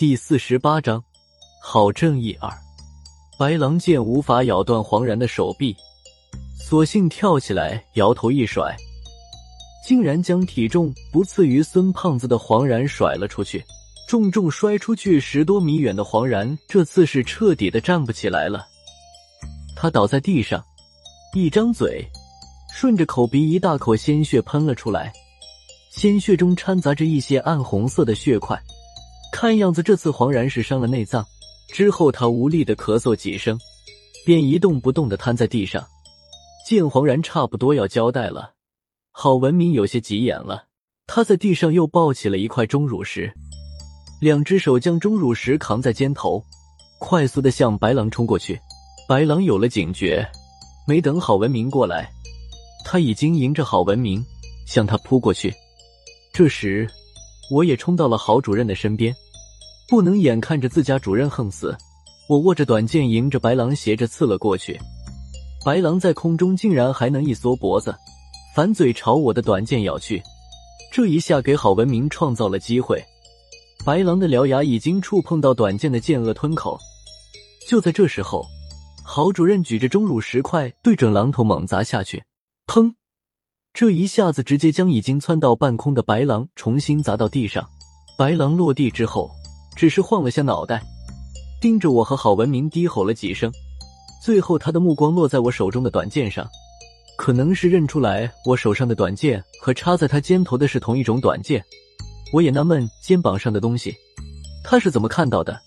第四十八章，好正义二。白狼见无法咬断黄然的手臂，索性跳起来，摇头一甩，竟然将体重不次于孙胖子的黄然甩了出去，重重摔出去十多米远的黄然，这次是彻底的站不起来了。他倒在地上，一张嘴，顺着口鼻一大口鲜血喷了出来，鲜血中掺杂着一些暗红色的血块。看样子这次黄然是伤了内脏，之后他无力的咳嗽几声，便一动不动的瘫在地上。见黄然差不多要交代了，郝文明有些急眼了，他在地上又抱起了一块钟乳石，两只手将钟乳石扛在肩头，快速的向白狼冲过去。白狼有了警觉，没等郝文明过来，他已经迎着郝文明向他扑过去。这时。我也冲到了郝主任的身边，不能眼看着自家主任横死，我握着短剑迎着白狼斜着刺了过去。白狼在空中竟然还能一缩脖子，反嘴朝我的短剑咬去。这一下给郝文明创造了机会。白狼的獠牙已经触碰到短剑的剑颚吞口。就在这时候，郝主任举着钟乳石块对准狼头猛砸下去，砰！这一下子直接将已经窜到半空的白狼重新砸到地上。白狼落地之后，只是晃了下脑袋，盯着我和郝文明低吼了几声。最后，他的目光落在我手中的短剑上，可能是认出来我手上的短剑和插在他肩头的是同一种短剑。我也纳闷肩膀上的东西，他是怎么看到的？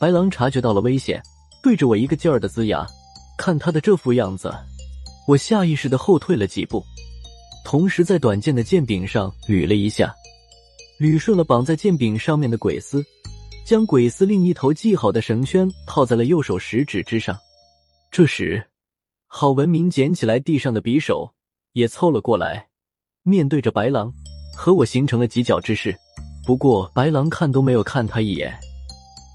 白狼察觉到了危险，对着我一个劲儿的呲牙。看他的这副样子，我下意识的后退了几步。同时，在短剑的剑柄上捋了一下，捋顺了绑在剑柄上面的鬼丝，将鬼丝另一头系好的绳圈套在了右手食指之上。这时，郝文明捡起来地上的匕首，也凑了过来，面对着白狼，和我形成了犄角之势。不过，白狼看都没有看他一眼，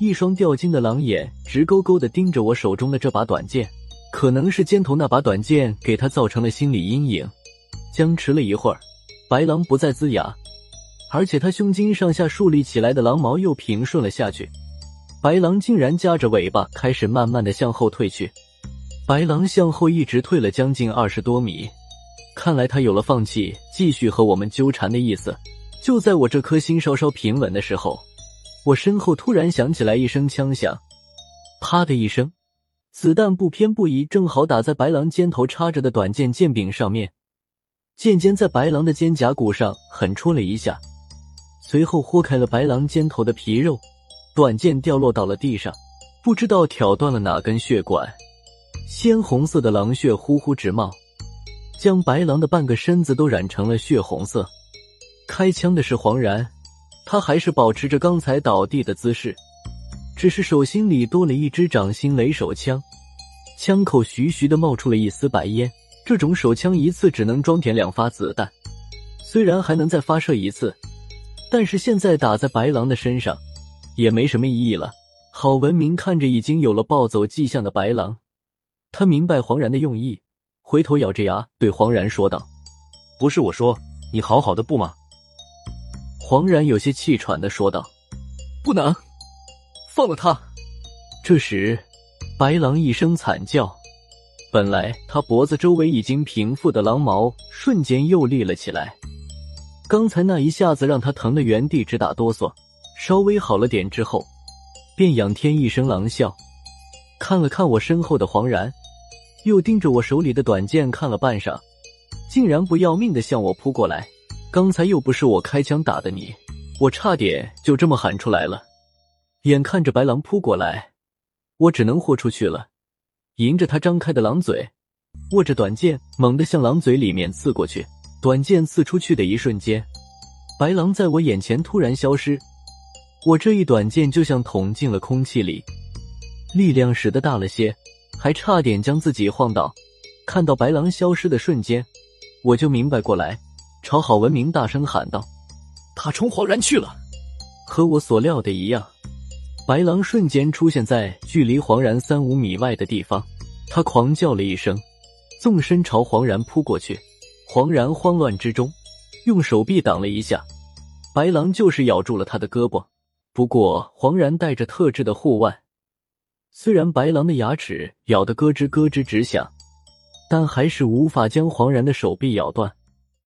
一双掉金的狼眼直勾勾的盯着我手中的这把短剑，可能是肩头那把短剑给他造成了心理阴影。僵持了一会儿，白狼不再龇牙，而且他胸襟上下竖立起来的狼毛又平顺了下去。白狼竟然夹着尾巴开始慢慢的向后退去。白狼向后一直退了将近二十多米，看来他有了放弃继续和我们纠缠的意思。就在我这颗心稍稍平稳的时候，我身后突然响起来一声枪响，啪的一声，子弹不偏不倚，正好打在白狼肩头插着的短剑剑柄上面。剑尖在白狼的肩胛骨上狠戳了一下，随后豁开了白狼肩头的皮肉，短剑掉落到了地上，不知道挑断了哪根血管，鲜红色的狼血呼呼直冒，将白狼的半个身子都染成了血红色。开枪的是黄然，他还是保持着刚才倒地的姿势，只是手心里多了一支掌心雷手枪，枪口徐徐的冒出了一丝白烟。这种手枪一次只能装填两发子弹，虽然还能再发射一次，但是现在打在白狼的身上也没什么意义了。郝文明看着已经有了暴走迹象的白狼，他明白黄然的用意，回头咬着牙对黄然说道：“不是我说，你好好的不吗？”黄然有些气喘的说道：“不能，放了他。”这时，白狼一声惨叫。本来他脖子周围已经平复的狼毛瞬间又立了起来，刚才那一下子让他疼得原地直打哆嗦。稍微好了点之后，便仰天一声狼啸，看了看我身后的黄然，又盯着我手里的短剑看了半晌，竟然不要命的向我扑过来。刚才又不是我开枪打的你，我差点就这么喊出来了。眼看着白狼扑过来，我只能豁出去了。迎着他张开的狼嘴，握着短剑，猛地向狼嘴里面刺过去。短剑刺出去的一瞬间，白狼在我眼前突然消失。我这一短剑就像捅进了空气里，力量使得大了些，还差点将自己晃倒。看到白狼消失的瞬间，我就明白过来，朝郝文明大声喊道：“他冲黄然去了。”和我所料的一样。白狼瞬间出现在距离黄然三五米外的地方，他狂叫了一声，纵身朝黄然扑过去。黄然慌乱之中，用手臂挡了一下，白狼就是咬住了他的胳膊。不过黄然带着特制的护腕，虽然白狼的牙齿咬得咯吱咯吱直响，但还是无法将黄然的手臂咬断。